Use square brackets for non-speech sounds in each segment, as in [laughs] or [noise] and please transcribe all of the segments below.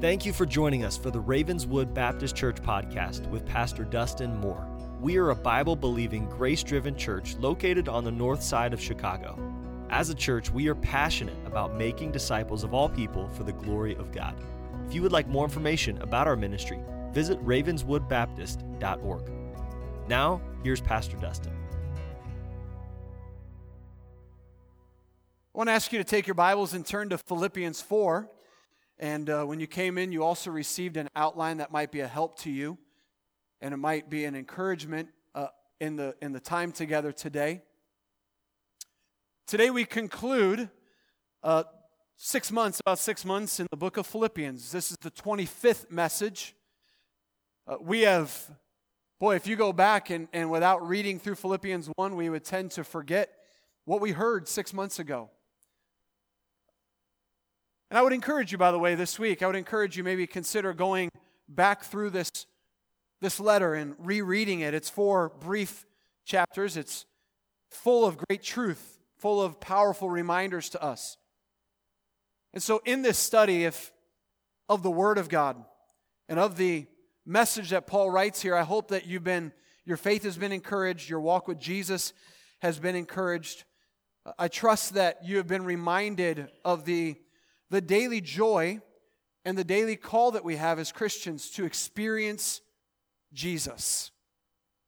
Thank you for joining us for the Ravenswood Baptist Church podcast with Pastor Dustin Moore. We are a Bible believing, grace driven church located on the north side of Chicago. As a church, we are passionate about making disciples of all people for the glory of God. If you would like more information about our ministry, visit ravenswoodbaptist.org. Now, here's Pastor Dustin. I want to ask you to take your Bibles and turn to Philippians 4. And uh, when you came in, you also received an outline that might be a help to you, and it might be an encouragement uh, in, the, in the time together today. Today we conclude uh, six months, about six months in the book of Philippians. This is the 25th message. Uh, we have, boy, if you go back and, and without reading through Philippians 1, we would tend to forget what we heard six months ago. And I would encourage you, by the way, this week, I would encourage you maybe consider going back through this, this letter and rereading it. It's four brief chapters, it's full of great truth, full of powerful reminders to us. And so, in this study if, of the Word of God and of the message that Paul writes here, I hope that you've been, your faith has been encouraged, your walk with Jesus has been encouraged. I trust that you have been reminded of the the daily joy and the daily call that we have as Christians to experience Jesus.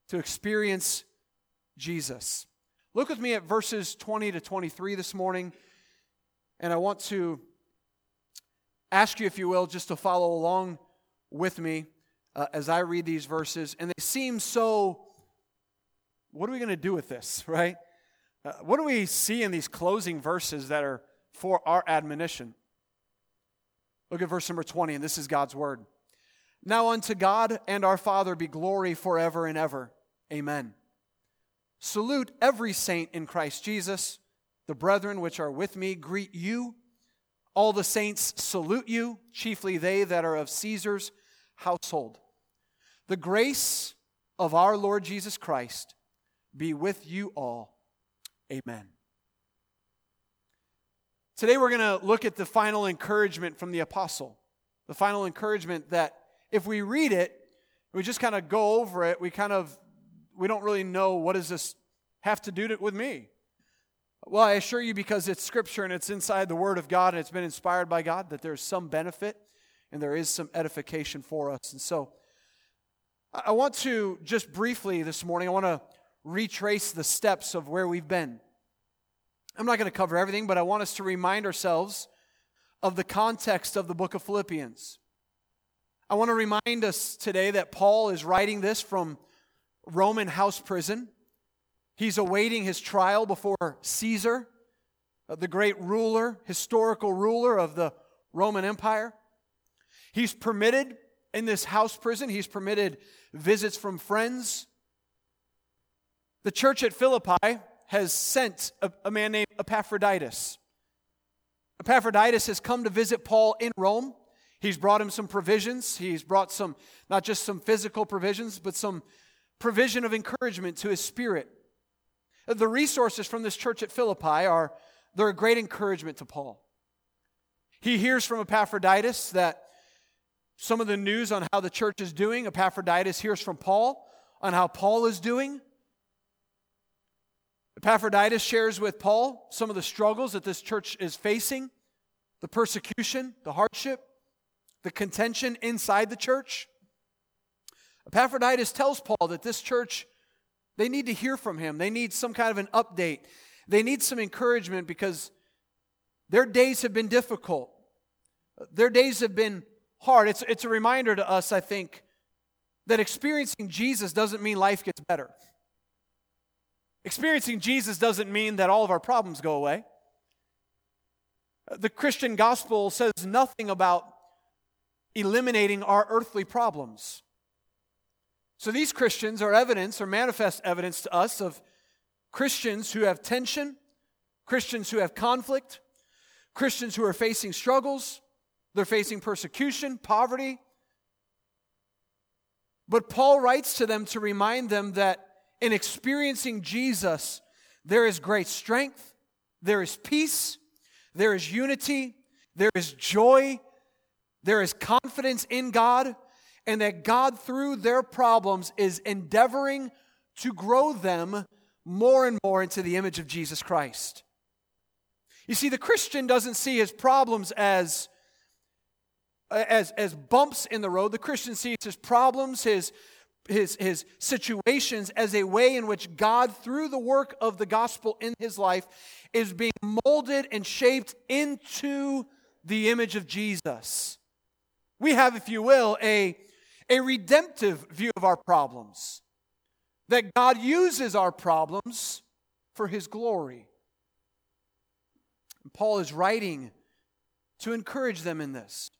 To experience Jesus. Look with me at verses 20 to 23 this morning, and I want to ask you, if you will, just to follow along with me uh, as I read these verses. And they seem so, what are we going to do with this, [laughs] right? Uh, what do we see in these closing verses that are for our admonition? Look at verse number 20, and this is God's word. Now unto God and our Father be glory forever and ever. Amen. Salute every saint in Christ Jesus. The brethren which are with me greet you. All the saints salute you, chiefly they that are of Caesar's household. The grace of our Lord Jesus Christ be with you all. Amen. Today we're going to look at the final encouragement from the apostle. The final encouragement that if we read it, we just kind of go over it, we kind of we don't really know what does this have to do with me. Well, I assure you because it's scripture and it's inside the word of God and it's been inspired by God that there's some benefit and there is some edification for us. And so I want to just briefly this morning I want to retrace the steps of where we've been. I'm not going to cover everything, but I want us to remind ourselves of the context of the book of Philippians. I want to remind us today that Paul is writing this from Roman house prison. He's awaiting his trial before Caesar, uh, the great ruler, historical ruler of the Roman Empire. He's permitted in this house prison, he's permitted visits from friends. The church at Philippi has sent a, a man named Epaphroditus. Epaphroditus has come to visit Paul in Rome. He's brought him some provisions. He's brought some, not just some physical provisions, but some provision of encouragement to his spirit. The resources from this church at Philippi are they're a great encouragement to Paul. He hears from Epaphroditus that some of the news on how the church is doing. Epaphroditus hears from Paul on how Paul is doing. Epaphroditus shares with Paul some of the struggles that this church is facing the persecution, the hardship, the contention inside the church. Epaphroditus tells Paul that this church, they need to hear from him. They need some kind of an update. They need some encouragement because their days have been difficult. Their days have been hard. It's, it's a reminder to us, I think, that experiencing Jesus doesn't mean life gets better. Experiencing Jesus doesn't mean that all of our problems go away. The Christian gospel says nothing about eliminating our earthly problems. So these Christians are evidence or manifest evidence to us of Christians who have tension, Christians who have conflict, Christians who are facing struggles, they're facing persecution, poverty. But Paul writes to them to remind them that in experiencing Jesus, there is great strength, there is peace, there is unity, there is joy, there is confidence in God, and that God, through their problems, is endeavoring to grow them more and more into the image of Jesus Christ. You see, the Christian doesn't see his problems as, as, as bumps in the road. The Christian sees his problems, his, his, his situations, as a way in which God, through the work of the gospel in his life, is being molded and shaped into the image of Jesus. We have, if you will, a, a redemptive view of our problems. That God uses our problems for his glory. And Paul is writing to encourage them in this.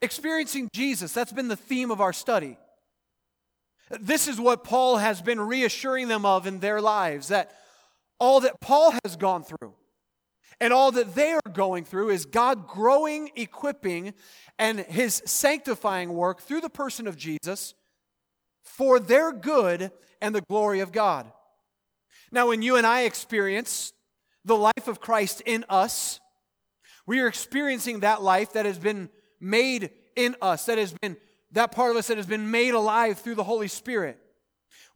Experiencing Jesus, that's been the theme of our study. This is what Paul has been reassuring them of in their lives that all that Paul has gone through, and all that they are going through is God growing, equipping, and his sanctifying work through the person of Jesus for their good and the glory of God. Now, when you and I experience the life of Christ in us, we are experiencing that life that has been made in us, that has been that part of us that has been made alive through the Holy Spirit.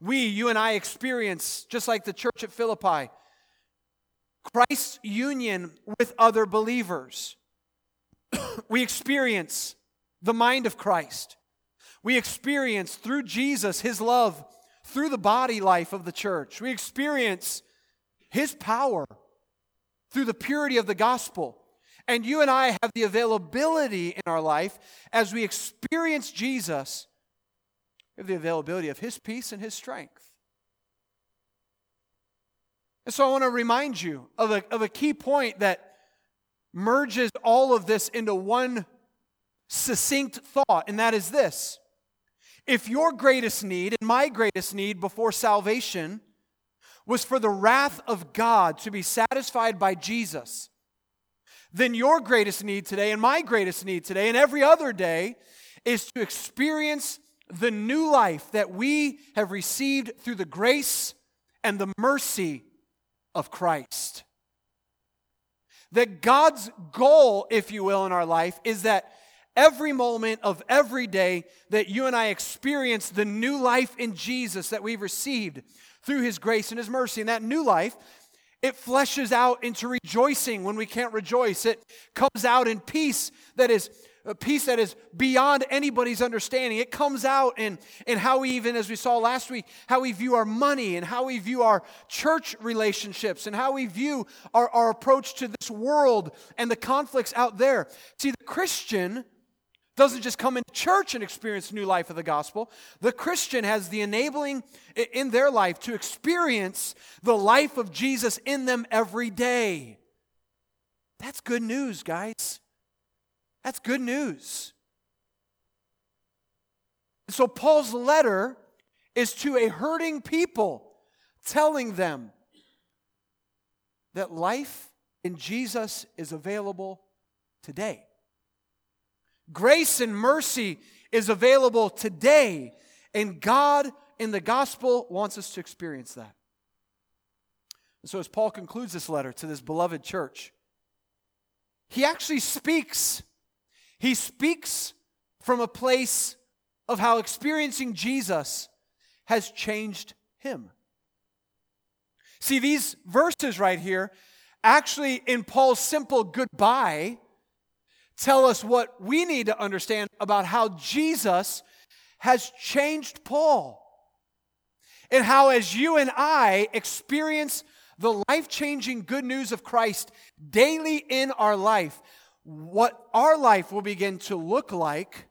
We, you and I, experience, just like the church at Philippi, Christ's union with other believers. [coughs] we experience the mind of Christ. We experience through Jesus his love through the body life of the church. We experience his power through the purity of the gospel. And you and I have the availability in our life as we experience Jesus, we have the availability of his peace and his strength. And so I want to remind you of a, of a key point that merges all of this into one succinct thought, and that is this. If your greatest need and my greatest need before salvation was for the wrath of God to be satisfied by Jesus, then your greatest need today and my greatest need today and every other day is to experience the new life that we have received through the grace and the mercy of Christ. That God's goal, if you will, in our life is that every moment of every day that you and I experience the new life in Jesus that we've received through his grace and his mercy. And that new life, it fleshes out into rejoicing when we can't rejoice. It comes out in peace that is a peace that is beyond anybody's understanding. It comes out in, in how we, even as we saw last week, how we view our money and how we view our church relationships and how we view our, our approach to this world and the conflicts out there. See, the Christian doesn't just come into church and experience new life of the gospel. The Christian has the enabling in their life to experience the life of Jesus in them every day. That's good news, guys. That's good news. So, Paul's letter is to a hurting people, telling them that life in Jesus is available today. Grace and mercy is available today, and God in the gospel wants us to experience that. And so, as Paul concludes this letter to this beloved church, he actually speaks he speaks from a place of how experiencing Jesus has changed him. See, these verses right here, actually, in Paul's simple goodbye, tell us what we need to understand about how Jesus has changed Paul. And how, as you and I experience the life changing good news of Christ daily in our life, what our life will begin to look like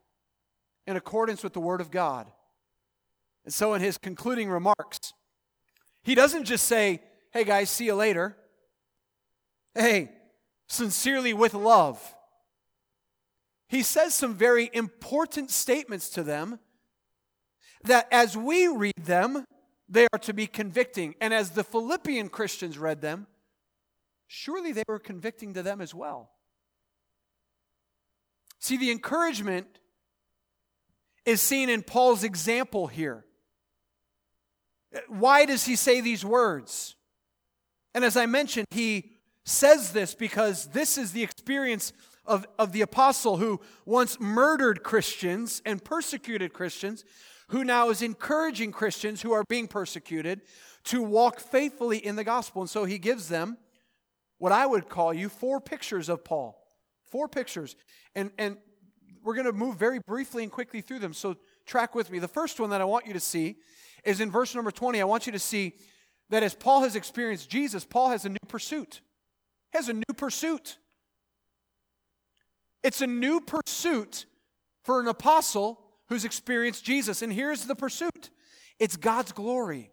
in accordance with the Word of God. And so, in his concluding remarks, he doesn't just say, Hey guys, see you later. Hey, sincerely with love. He says some very important statements to them that as we read them, they are to be convicting. And as the Philippian Christians read them, surely they were convicting to them as well. See, the encouragement is seen in Paul's example here. Why does he say these words? And as I mentioned, he says this because this is the experience of, of the apostle who once murdered Christians and persecuted Christians, who now is encouraging Christians who are being persecuted to walk faithfully in the gospel. And so he gives them what I would call you four pictures of Paul. Four pictures. And, and we're going to move very briefly and quickly through them. So track with me. The first one that I want you to see is in verse number 20. I want you to see that as Paul has experienced Jesus, Paul has a new pursuit. Has a new pursuit. It's a new pursuit for an apostle who's experienced Jesus. And here's the pursuit it's God's glory.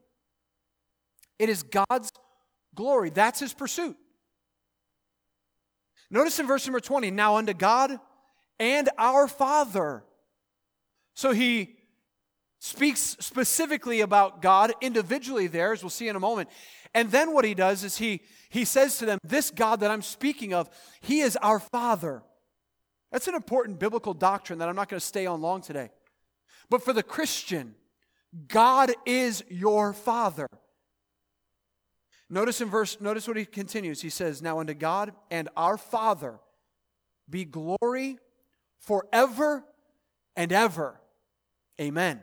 It is God's glory. That's his pursuit. Notice in verse number 20 now unto God and our Father. So he speaks specifically about God individually there, as we'll see in a moment. And then what he does is he, he says to them, This God that I'm speaking of, he is our Father. That's an important biblical doctrine that I'm not going to stay on long today. But for the Christian, God is your Father. Notice in verse, notice what he continues. He says, Now unto God and our Father be glory forever and ever. Amen.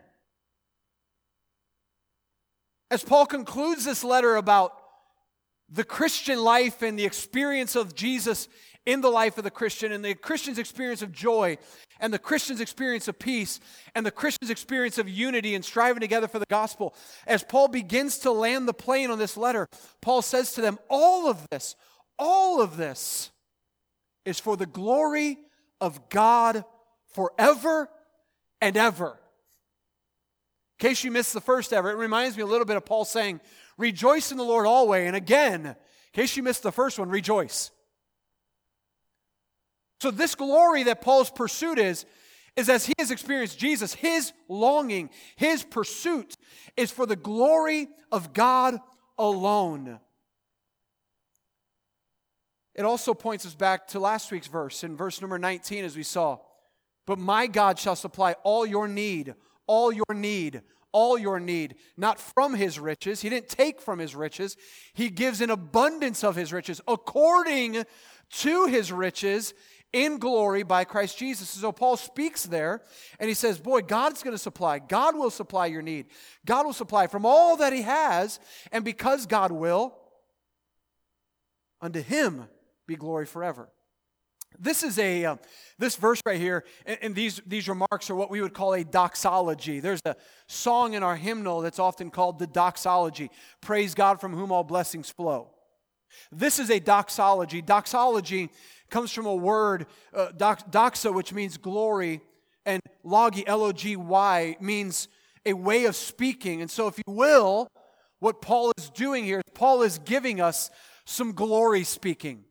As Paul concludes this letter about the Christian life and the experience of Jesus in the life of the Christian and the Christian's experience of joy and the Christian's experience of peace and the Christian's experience of unity and striving together for the gospel. As Paul begins to land the plane on this letter, Paul says to them, All of this, all of this is for the glory of God forever and ever. In case you missed the first ever, it reminds me a little bit of Paul saying, Rejoice in the Lord always. And again, in case you missed the first one, rejoice. So, this glory that Paul's pursuit is, is as he has experienced Jesus, his longing, his pursuit is for the glory of God alone. It also points us back to last week's verse, in verse number 19, as we saw. But my God shall supply all your need all your need, all your need, not from his riches. He didn't take from his riches. He gives an abundance of his riches according to his riches in glory by Christ Jesus. So Paul speaks there and he says, Boy, God's going to supply. God will supply your need. God will supply from all that he has. And because God will, unto him be glory forever. This is a uh, this verse right here, and, and, these these remarks are what we would call a doxology. There's a song in our hymnal that's often called the doxology. Praise God from whom all blessings flow. This is a doxology. Doxology comes from a word uh, dox, doxa, which means glory, and logy, L O G Y, means a way of speaking. And so, if you will, what Paul is doing here, Paul is giving us some glory speaking.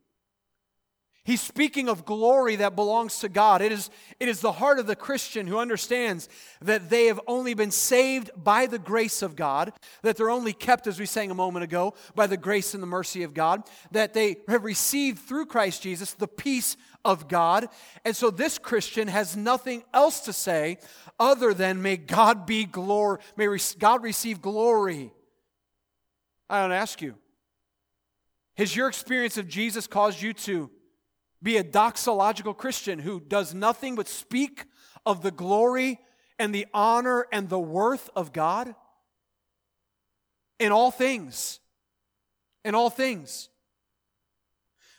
He's speaking of glory that belongs to God. It is, it is the heart of the Christian who understands that they have only been saved by the grace of God, that they're only kept, as we sang a moment ago, by the grace and the mercy of God, that they have received through Christ Jesus the peace of God. And so this Christian has nothing else to say other than, may God be glory, may God receive glory. I don't ask you, has your experience of Jesus caused you to be a doxological Christian who does nothing but speak of the glory and the honor and the worth of God in all things. In all things.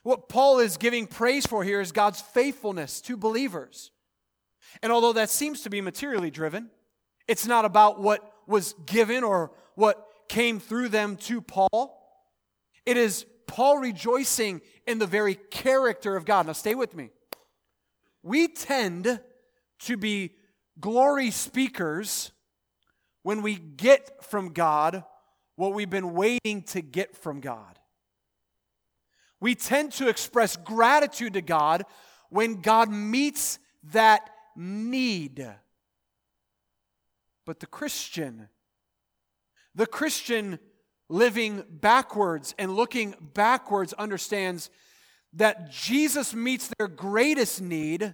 What Paul is giving praise for here is God's faithfulness to believers. And although that seems to be materially driven, it's not about what was given or what came through them to Paul. It is Paul rejoicing in the very character of God. Now, stay with me. We tend to be glory speakers when we get from God what we've been waiting to get from God. We tend to express gratitude to God when God meets that need. But the Christian, the Christian living backwards and looking backwards understands that Jesus meets their greatest need,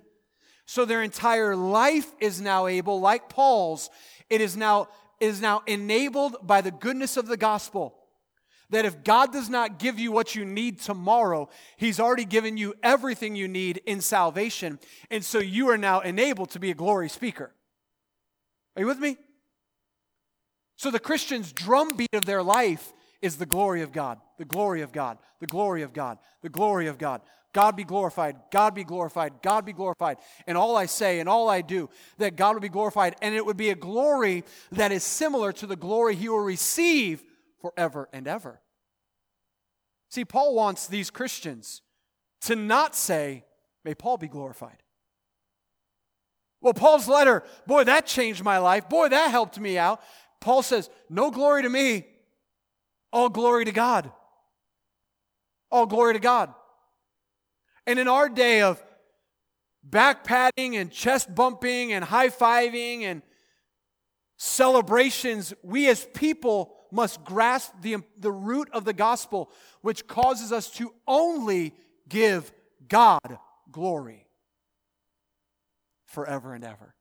so their entire life is now able, like Paul's, it is now, is now enabled by the goodness of the gospel. That if God does not give you what you need tomorrow, He's already given you everything you need in salvation. And so you are now enabled to be a glory speaker. Are you with me? So the Christian's drumbeat of their life is the glory of God, the glory of God, the glory of God, the glory of God. God be glorified, God be glorified, God be glorified. And all I say and all I do, that God will be glorified. And it would be a glory that is similar to the glory he will receive forever and ever. See, Paul wants these Christians to not say, May Paul be glorified. Well, Paul's letter, boy, that changed my life. Boy, that helped me out. Paul says, No glory to me, all glory to God. All glory to God. And in our day of back patting and chest bumping and high fiving and celebrations, we as people must grasp the, the root of the gospel, which causes us to only give God glory forever and ever.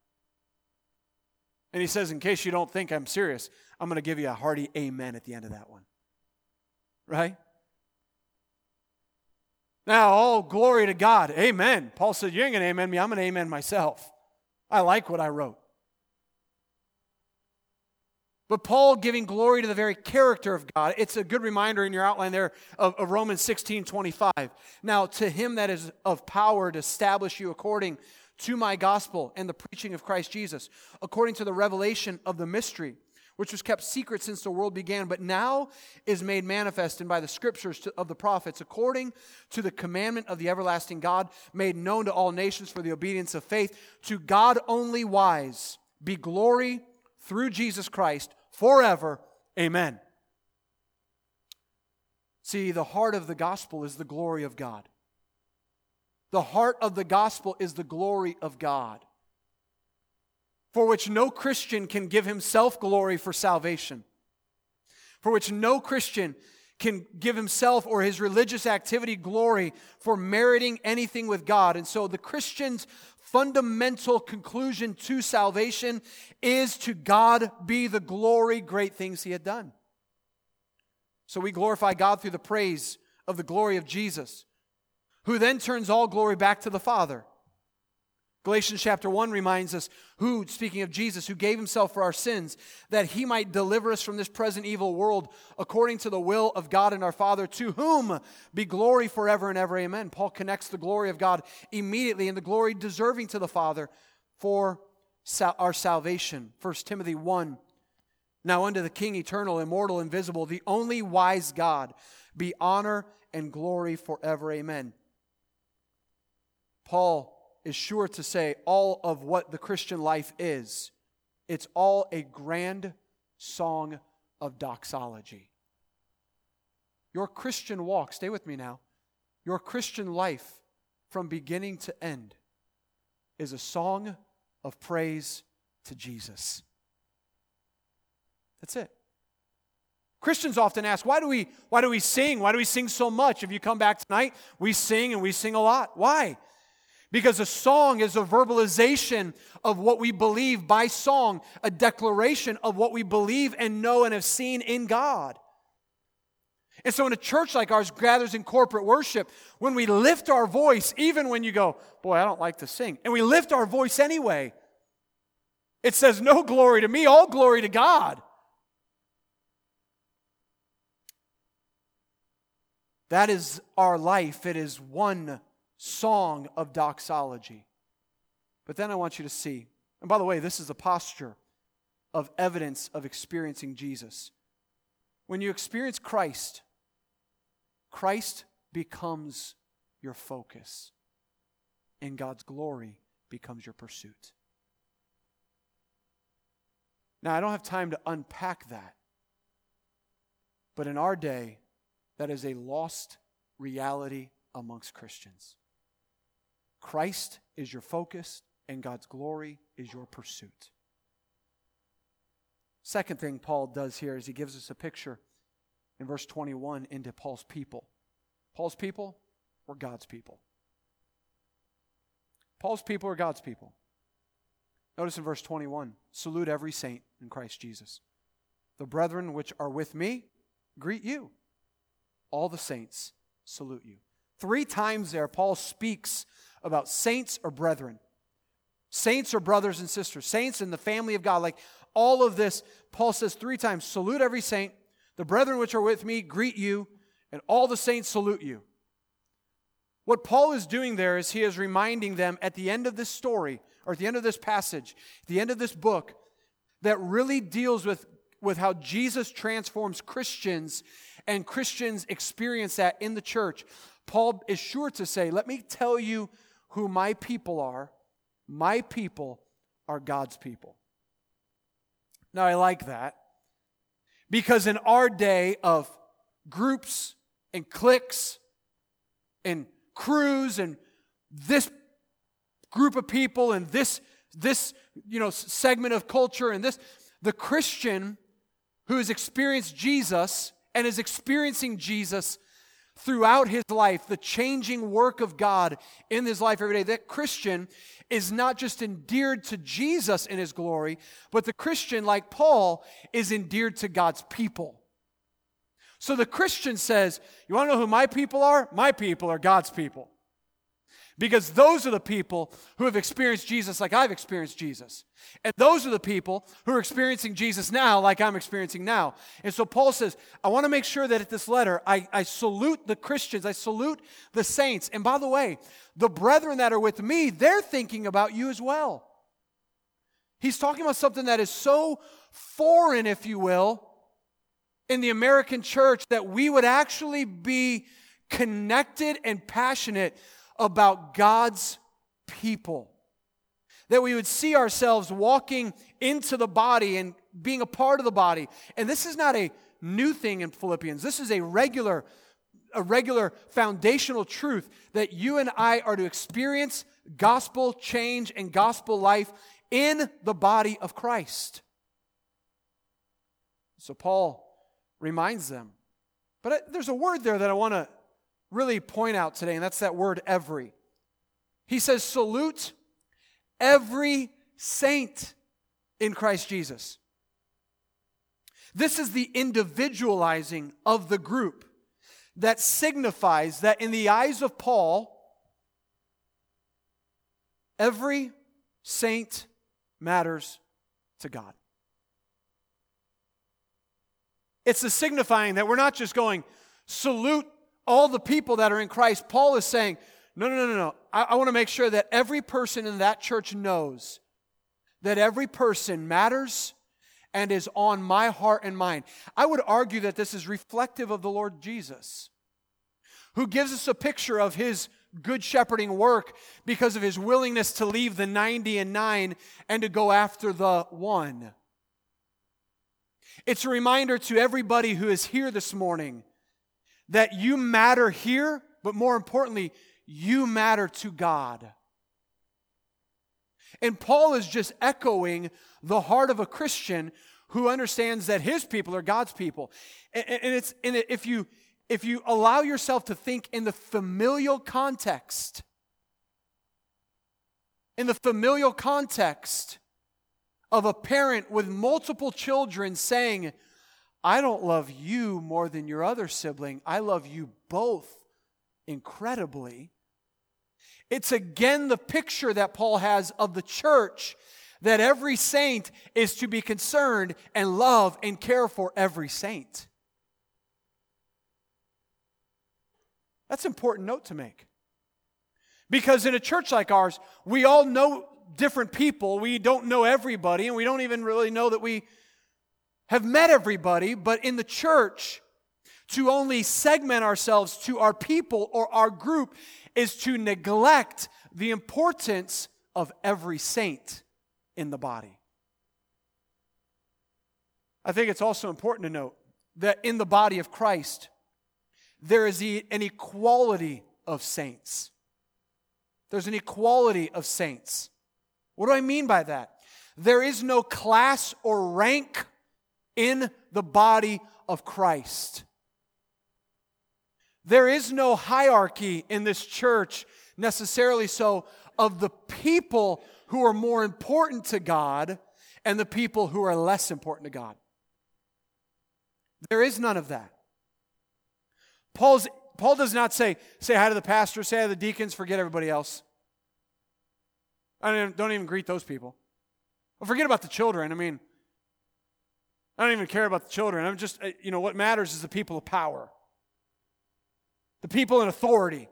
And he says, in case you don't think I'm serious, I'm going to give you a hearty amen at the end of that one. Right? Now, all glory to God. Amen. Paul said, You ain't going to amen me. I'm going to amen myself. I like what I wrote. But Paul giving glory to the very character of God. It's a good reminder in your outline there of, of, Romans 16 25. Now, to him that is of power to establish you according to my gospel and the preaching of Christ Jesus, according to the revelation of the mystery which was kept secret since the world began, but now is made manifest and by the scriptures to, of the prophets, according to the commandment of the everlasting God, made known to all nations for the obedience of faith. To God only wise be glory through Jesus Christ forever. Amen. See, the heart of the gospel is the glory of God. The heart of the gospel is the glory of God for which no Christian can give himself glory for salvation, for which no Christian can give himself or his religious activity glory for meriting anything with God. And so the Christian's fundamental conclusion to salvation is to God be the glory, great things he had done. So we glorify God through the praise of the glory of Jesus, who then turns all glory back to the Father. Galatians chapter 1 reminds us who, speaking of Jesus, who gave himself for our sins, that he might deliver us from this present evil world according to the will of God and our Father, to whom be glory forever and ever. Amen. Paul connects the glory of God immediately and the glory deserving to the Father for our salvation. 1 Timothy 1. Now unto the King, eternal, immortal, invisible, the only wise God, be honor and glory forever. Amen. Paul is sure to say all of what the Christian life is. It's all a grand song of doxology. Your Christian walk, stay with me now, your Christian life from beginning to end is a song of praise to Jesus. That's it. Christians often ask, why do we why do we sing? Why do we sing so much? If you come back tonight, we sing and we sing a lot. Why? Because a song is a verbalization of what we believe by song, a declaration of what we believe and know and have seen in God. And so, when a church like ours gathers in corporate worship, when we lift our voice, even when you go, Boy, I don't like to sing, and we lift our voice anyway, it says, No glory to me, all glory to God. That is our life. It is one song of doxology. But then I want you to see, and by the way, this is a posture of evidence of experiencing Jesus. When you experience Christ, Christ becomes your focus, and God's glory becomes your pursuit. Now, I don't have time to unpack that, but in our day, that is a lost reality amongst Christians. Christ is your focus, and God's glory is your pursuit. Second thing Paul does here is he gives us a picture in verse 21 into Paul's people. Paul's people were God's people. Paul's people are God's people. Notice in verse 21 salute every saint in Christ Jesus. The brethren which are with me greet you. all the saints salute you. Three times there, Paul speaks about saints or brethren. Saints or brothers and sisters. Saints in the family of God. Like all of this, Paul says three times salute every saint. The brethren which are with me greet you, and all the saints salute you. What Paul is doing there is he is reminding them at the end of this story, or at the end of this passage, at the end of this book, that really deals with, with how Jesus transforms Christians and Christians experience that in the church. Paul is sure to say, Let me tell you who my people are. My people are God's people. Now, I like that because in our day of groups and cliques and crews and this group of people and this this you know segment of culture and this the Christian who has experienced Jesus and is experiencing Jesus throughout his life, the changing work of God in his life every day. That Christian is not just endeared to Jesus in his glory, but the Christian, like Paul, is endeared to God's people. So the Christian says, You want to know who my people are? My people are God's people. Because those are the people who have experienced Jesus like I've experienced Jesus. And those are the people who are experiencing Jesus now like I'm experiencing now. And so Paul says, I want to make sure that at this letter, I, I salute the Christians, I salute the saints. And by the way, the brethren that are with me, they're thinking about you as well. He's talking about something that is so foreign, if you will, in the American church that we would actually be connected and passionate about God's people. That we would see ourselves walking into the body and being a part of the body. And this is not a new thing in Philippians. This is a regular a regular foundational truth that you and I are to experience gospel change and gospel life in the body of Christ. So Paul reminds them. But there's a word there that I want to really point out today, and that's that word every. He says, salute every saint in Christ Jesus. This is the individualizing of the group that signifies that in the eyes of Paul, every saint matters to God. It's the signifying that we're not just going, salute all the people that are in Christ, Paul is saying, no, no, no, no, no. I, I want to make sure that every person in that church knows that every person matters and is on my heart and mind. I would argue that this is reflective of the Lord Jesus, who gives us a picture of his good shepherding work because of his willingness to leave the 90 and 9 and to go after the one. It's a reminder to everybody who is here this morning that you matter here, but more importantly, you matter to God. And Paul is just echoing the heart of a Christian who understands that his people are God's people. And, it's and if you if you allow yourself to think in the familial context, in the familial context of a parent with multiple children saying, I don't love you more than your other sibling. I love you both incredibly. It's again the picture that Paul has of the church that every saint is to be concerned and love and care for every saint. That's an important note to make. Because in a church like ours, we all know different people. We don't know everybody, and we don't even really know that we have met everybody, but in the church, to only segment ourselves to our people or our group is to neglect the importance of every saint in the body. I think it's also important to note that in the body of Christ, there is an equality of saints. There's an equality of saints. What do I mean by that? There is no class or rank in the body of Christ. There is no hierarchy in this church, necessarily so, of the people who are more important to God and the people who are less important to God. There is none of that. Paul's, Paul does not say, say hi to the pastor, say hi to the deacons, forget everybody else. I don't even, don't even greet those people. Well, forget about the children. I mean, I don't even care about the children. I'm just, uh, you know, what matters is the people of power, the people in authority.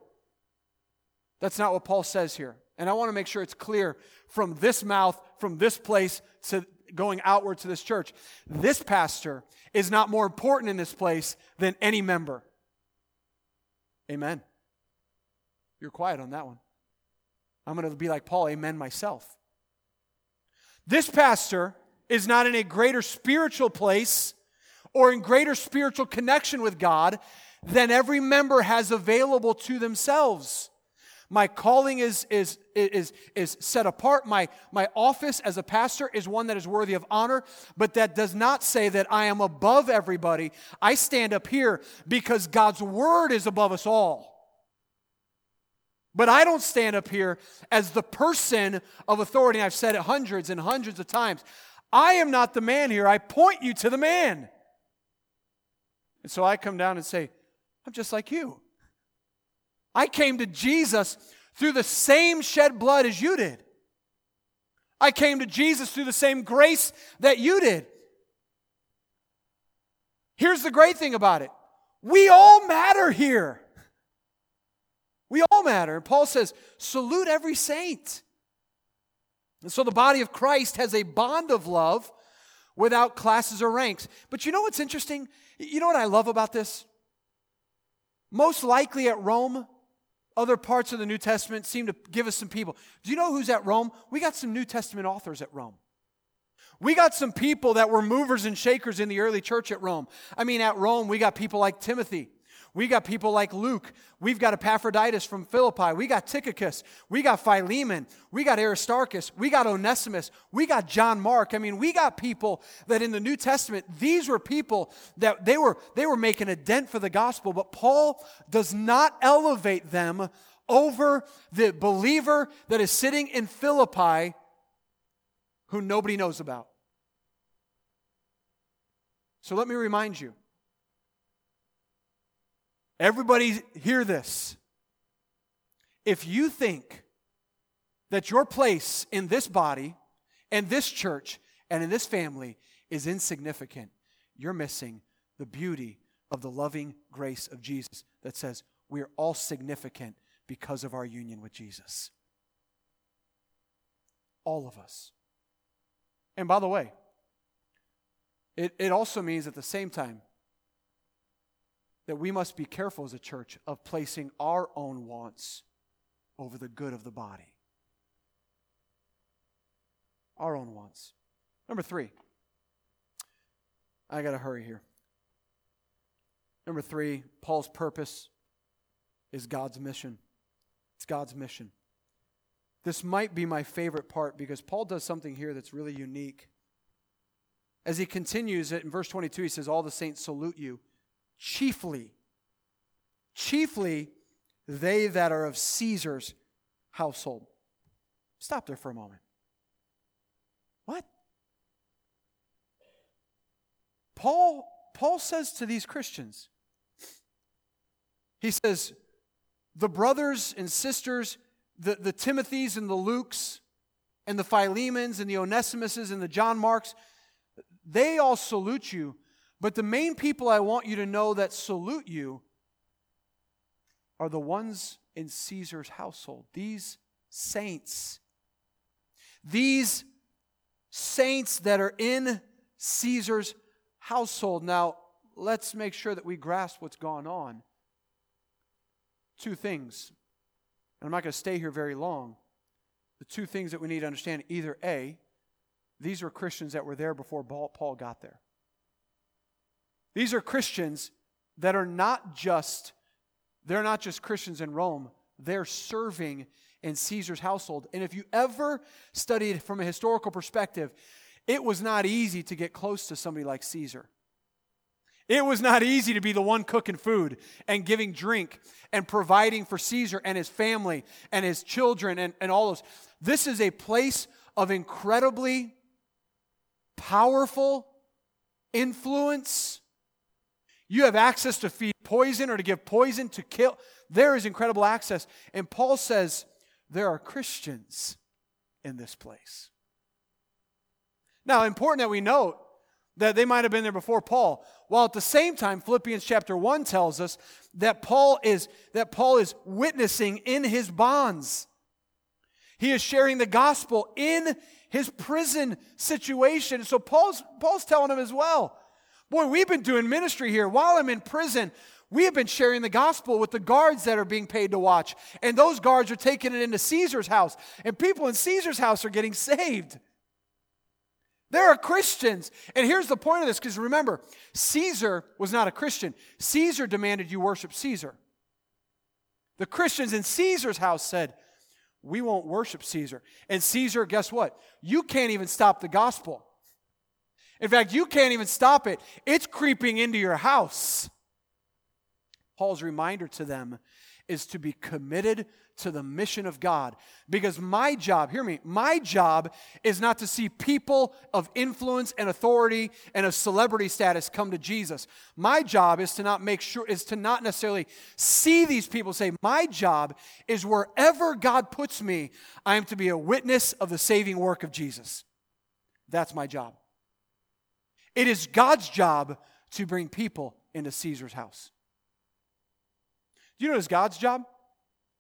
That's not what Paul says here. And I want to make sure it's clear from this mouth, from this place to going outward to this church. This pastor is not more important in this place than any member. Amen. You're quiet on that one. I'm going to be like Paul, amen myself. This pastor is not in a greater spiritual place or in greater spiritual connection with God than every member has available to themselves. My calling is, is, is, is set apart. My, my office as a pastor is one that is worthy of honor, but that does not say that I am above everybody. I stand up here because God's word is above us all. But I don't stand up here as the person of authority. I've said it hundreds and hundreds of times. I am not the man here. I point you to the man. And so I come down and say, I'm just like you. I came to Jesus through the same shed blood as you did. I came to Jesus through the same grace that you did. Here's the great thing about it we all matter here. We all matter. And Paul says, salute every saint. And so the body of Christ has a bond of love without classes or ranks. But you know what's interesting? You know what I love about this? Most likely at Rome, other parts of the New Testament seem to give us some people. Do you know who's at Rome? We got some New Testament authors at Rome. We got some people that were movers and shakers in the early church at Rome. I mean, at Rome, we got people like Timothy. We got people like Luke. We've got Epaphroditus from Philippi. We got Tychicus. We got Philemon. We got Aristarchus. We got Onesimus. We got John Mark. I mean, we got people that in the New Testament, these were people that they were, they were making a dent for the gospel, but Paul does not elevate them over the believer that is sitting in Philippi who nobody knows about. So let me remind you Everybody, hear this. If you think that your place in this body and this church and in this family is insignificant, you're missing the beauty of the loving grace of Jesus that says we are all significant because of our union with Jesus. All of us. And by the way, it, it also means at the same time that we must be careful as a church of placing our own wants over the good of the body. Our own wants. Number three, I got to hurry here. Number three, Paul's purpose is God's mission. It's God's mission. This might be my favorite part because Paul does something here that's really unique. As he continues it in verse 22, he says, All the saints salute you chiefly, chiefly they that are of Caesar's household. Stop there for a moment. What? Paul, Paul says to these Christians, he says, the brothers and sisters, the, the Timothys and the Lukes, and the Philemons and the Onesimuses and the John Marks, they all salute you but the main people I want you to know that salute you are the ones in Caesar's household. These saints. These saints that are in Caesar's household. Now, let's make sure that we grasp what's gone on. Two things. And I'm not going to stay here very long. The two things that we need to understand either A, these were Christians that were there before Paul got there. These are Christians that are not just they're not just Christians in Rome, they're serving in Caesar's household. And if you ever studied from a historical perspective, it was not easy to get close to somebody like Caesar. It was not easy to be the one cooking food and giving drink and providing for Caesar and his family and his children and, and all those. This is a place of incredibly powerful influence You have access to feed poison or to give poison to kill. There is incredible access. And Paul says there are Christians in this place. Now, important that we note that they might have been there before Paul, while at the same time Philippians chapter 1 tells us that Paul is that Paul is witnessing in his bonds. He is sharing the gospel in his prison situation. So Paul's Paul's telling him as well. Boy, we've been doing ministry here while I'm in prison. We have been sharing the gospel with the guards that are being paid to watch. And those guards are taking it into Caesar's house. And people in Caesar's house are getting saved. There are Christians. And here's the point of this because remember, Caesar was not a Christian. Caesar demanded you worship Caesar. The Christians in Caesar's house said, We won't worship Caesar. And Caesar, guess what? You can't even stop the gospel. In fact, you can't even stop it, it's creeping into your house. Paul's reminder to them is to be committed to the mission of God. Because my job, hear me, my job is not to see people of influence and authority and of celebrity status come to Jesus. My job is to not make sure, is to not necessarily see these people say, my job is wherever God puts me, I am to be a witness of the saving work of Jesus. That's my job. It is God's job to bring people into Caesar's house. Do you know it's God's job?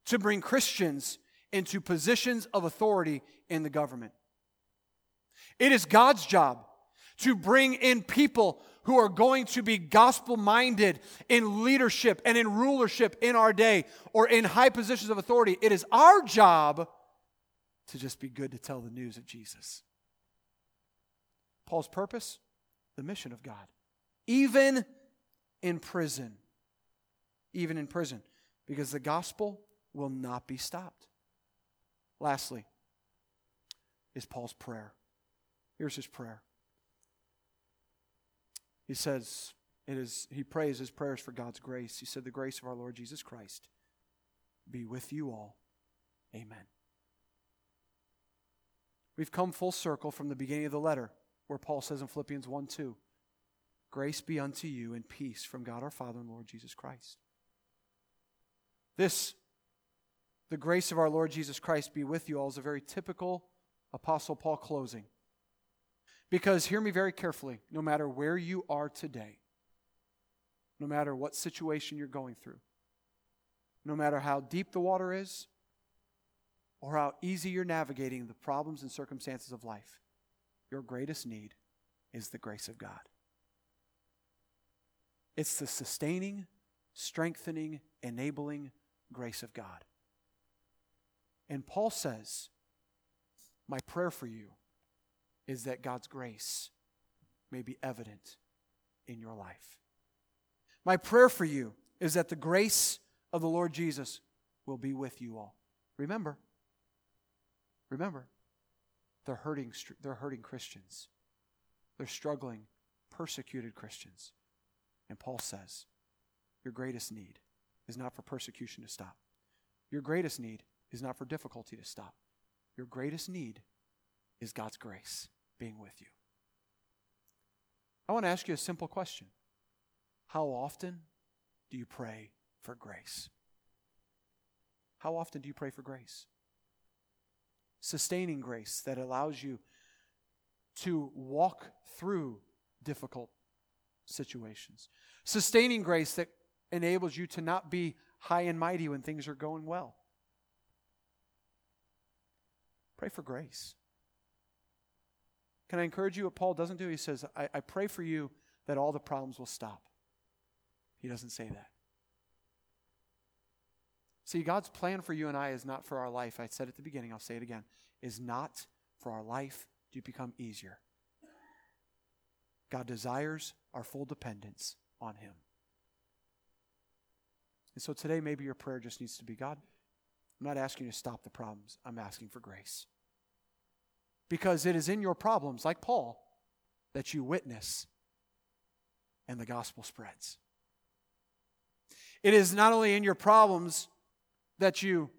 To bring Christians into positions of authority in the government. It is God's job to bring in people who are going to be gospel minded in leadership and in rulership in our day or in high positions of authority. It is our job to just be good to tell the news of Jesus. Paul's purpose? The mission of God. Even in prison even in prison, because the gospel will not be stopped. Lastly, is Paul's prayer. Here's his prayer. He says, it is, he prays his prayers for God's grace. He said, The grace of our Lord Jesus Christ be with you all. Amen. We've come full circle from the beginning of the letter, where Paul says in Philippians 1 2, Grace be unto you and peace from God our Father and Lord Jesus Christ. This, the grace of our Lord Jesus Christ be with you all, is a very typical Apostle Paul closing. Because hear me very carefully no matter where you are today, no matter what situation you're going through, no matter how deep the water is, or how easy you're navigating the problems and circumstances of life, your greatest need is the grace of God. It's the sustaining, strengthening, enabling grace of God. And Paul says, My prayer for you is that God's grace may be evident in your life. My prayer for you is that the grace of the Lord Jesus will be with you all. Remember, remember, they're hurting, they're hurting Christians. They're struggling, persecuted Christians. And Paul says, Your greatest need is not for persecution to stop. Your greatest need is not for difficulty to stop. Your greatest need is God's grace being with you. I want to ask you a simple question How often do you pray for grace? How often do you pray for grace? Sustaining grace that allows you to walk through difficult situations. Sustaining grace that enables you to not be high and mighty when things are going well. Pray for grace. Can I encourage you what Paul doesn't do? He says, I, I pray for you that all the problems will stop. He doesn't say that. See, God's plan for you and I is not for our life. I said at the beginning, I'll say it again, is not for our life to become easier. God desires our full dependence on Him. And so today, maybe your prayer just needs to be God, I'm not asking you to stop the problems, I'm asking for grace. Because it is in your problems, like Paul, that you witness and the gospel spreads. It is not only in your problems that you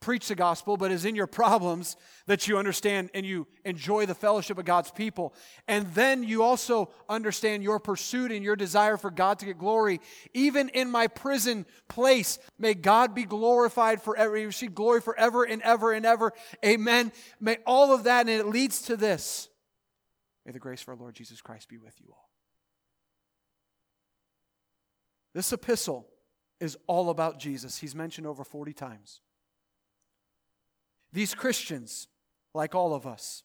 preach the gospel, but is in your problems that you understand and you enjoy the fellowship of God's people. And then you also understand your pursuit and your desire for God to get glory. Even in my prison place, may God be glorified forever. He receive glory forever and ever and ever. Amen. May all of that, and it leads to this. May the grace of our Lord Jesus Christ be with you all. This epistle is all about Jesus. He's mentioned over 40 times. These Christians, like all of us,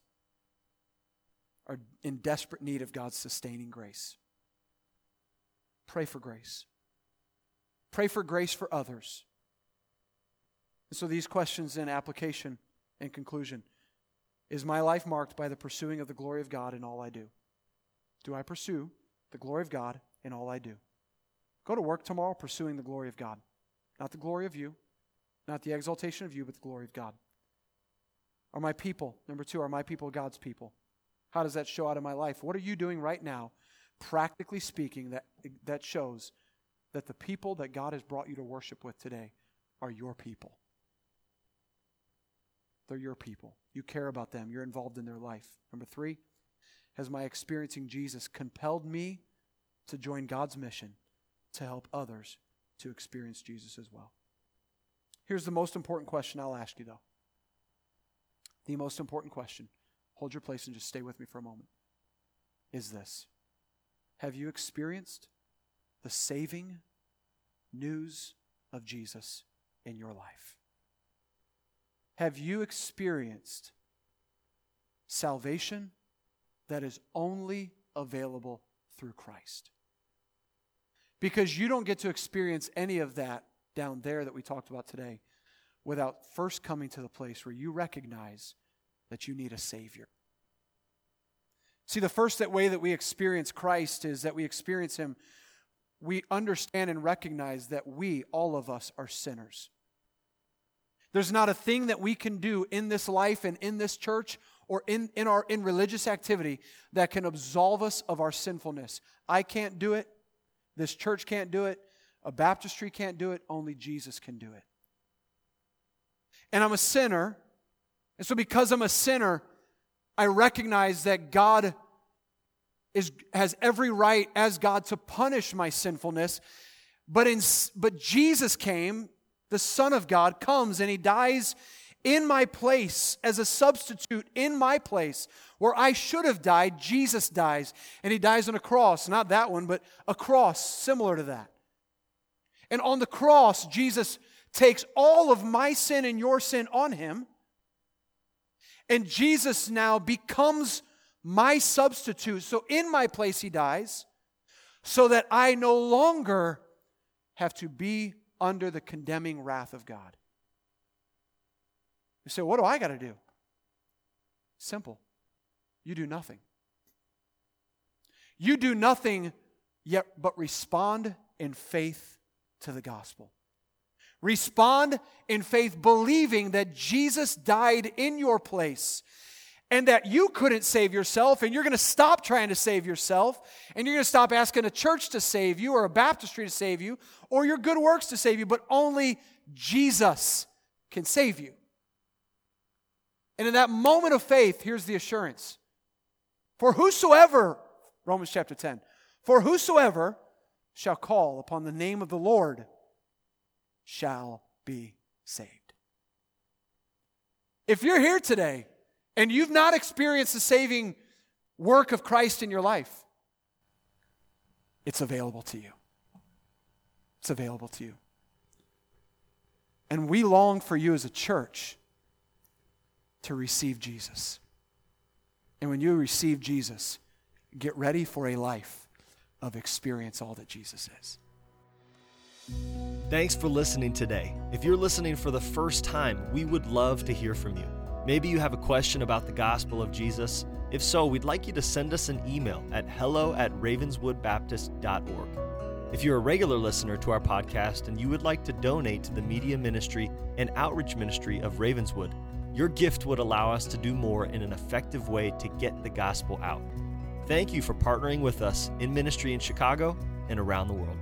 are in desperate need of God's sustaining grace. Pray for grace. Pray for grace for others. And so, these questions in application and conclusion Is my life marked by the pursuing of the glory of God in all I do? Do I pursue the glory of God in all I do? Go to work tomorrow pursuing the glory of God. Not the glory of you, not the exaltation of you, but the glory of God. Are my people, number two, are my people God's people? How does that show out in my life? What are you doing right now, practically speaking, that, that shows that the people that God has brought you to worship with today are your people? They're your people. You care about them, you're involved in their life. Number three, has my experiencing Jesus compelled me to join God's mission to help others to experience Jesus as well? Here's the most important question I'll ask you, though the most important question, hold your place and just stay with me for a moment, is this Have you experienced the saving news of Jesus in your life? Have you experienced salvation that is only available through Christ? Because you don't get to experience any of that down there that we talked about today without first coming to the place where you recognize that you need a Savior. See, the first way that we experience Christ is that we experience Him, we understand and recognize that we, all of us, are sinners. There's not a thing that we can do in this life and in this church or in, in our in religious activity that can absolve us of our sinfulness. I can't do it. This church can't do it. A baptistry can't do it. Only Jesus can do it and I'm a sinner. And so, because I'm a sinner, I recognize that God is, has every right as God to punish my sinfulness. But, in, but Jesus came, the Son of God, comes and He dies in my place as a substitute in my place where I should have died. Jesus dies, and He dies on a cross. Not that one, but a cross similar to that. And on the cross, Jesus takes all of my sin and your sin on him. And Jesus now becomes my substitute. So in my place, he dies, so that I no longer have to be under the condemning wrath of God. You say, what do I got to do? Simple. You do nothing. You do nothing yet but respond in faith to the gospel. Respond in faith, believing that Jesus died in your place and that you couldn't save yourself, and you're going to stop trying to save yourself, and you're going to stop asking a church to save you, or a baptistry to save you, or your good works to save you, but only Jesus can save you. And in that moment of faith, here's the assurance For whosoever, Romans chapter 10, for whosoever shall call upon the name of the Lord shall be saved. If you're here today and you've not experienced the saving work of Christ in your life, it's available to you. It's available to you. And we long for you as a church to receive Jesus. And when you receive Jesus, get ready for a life of experience all that Jesus is. Thanks for listening today. If you're listening for the first time, we would love to hear from you. Maybe you have a question about the gospel of Jesus. If so, we'd like you to send us an email at hello at ravenswoodbaptist.org. If you're a regular listener to our podcast and you would like to donate to the media ministry and outreach ministry of Ravenswood, your gift would allow us to do more in an effective way to get the gospel out. Thank you for partnering with us in ministry in Chicago and around the world.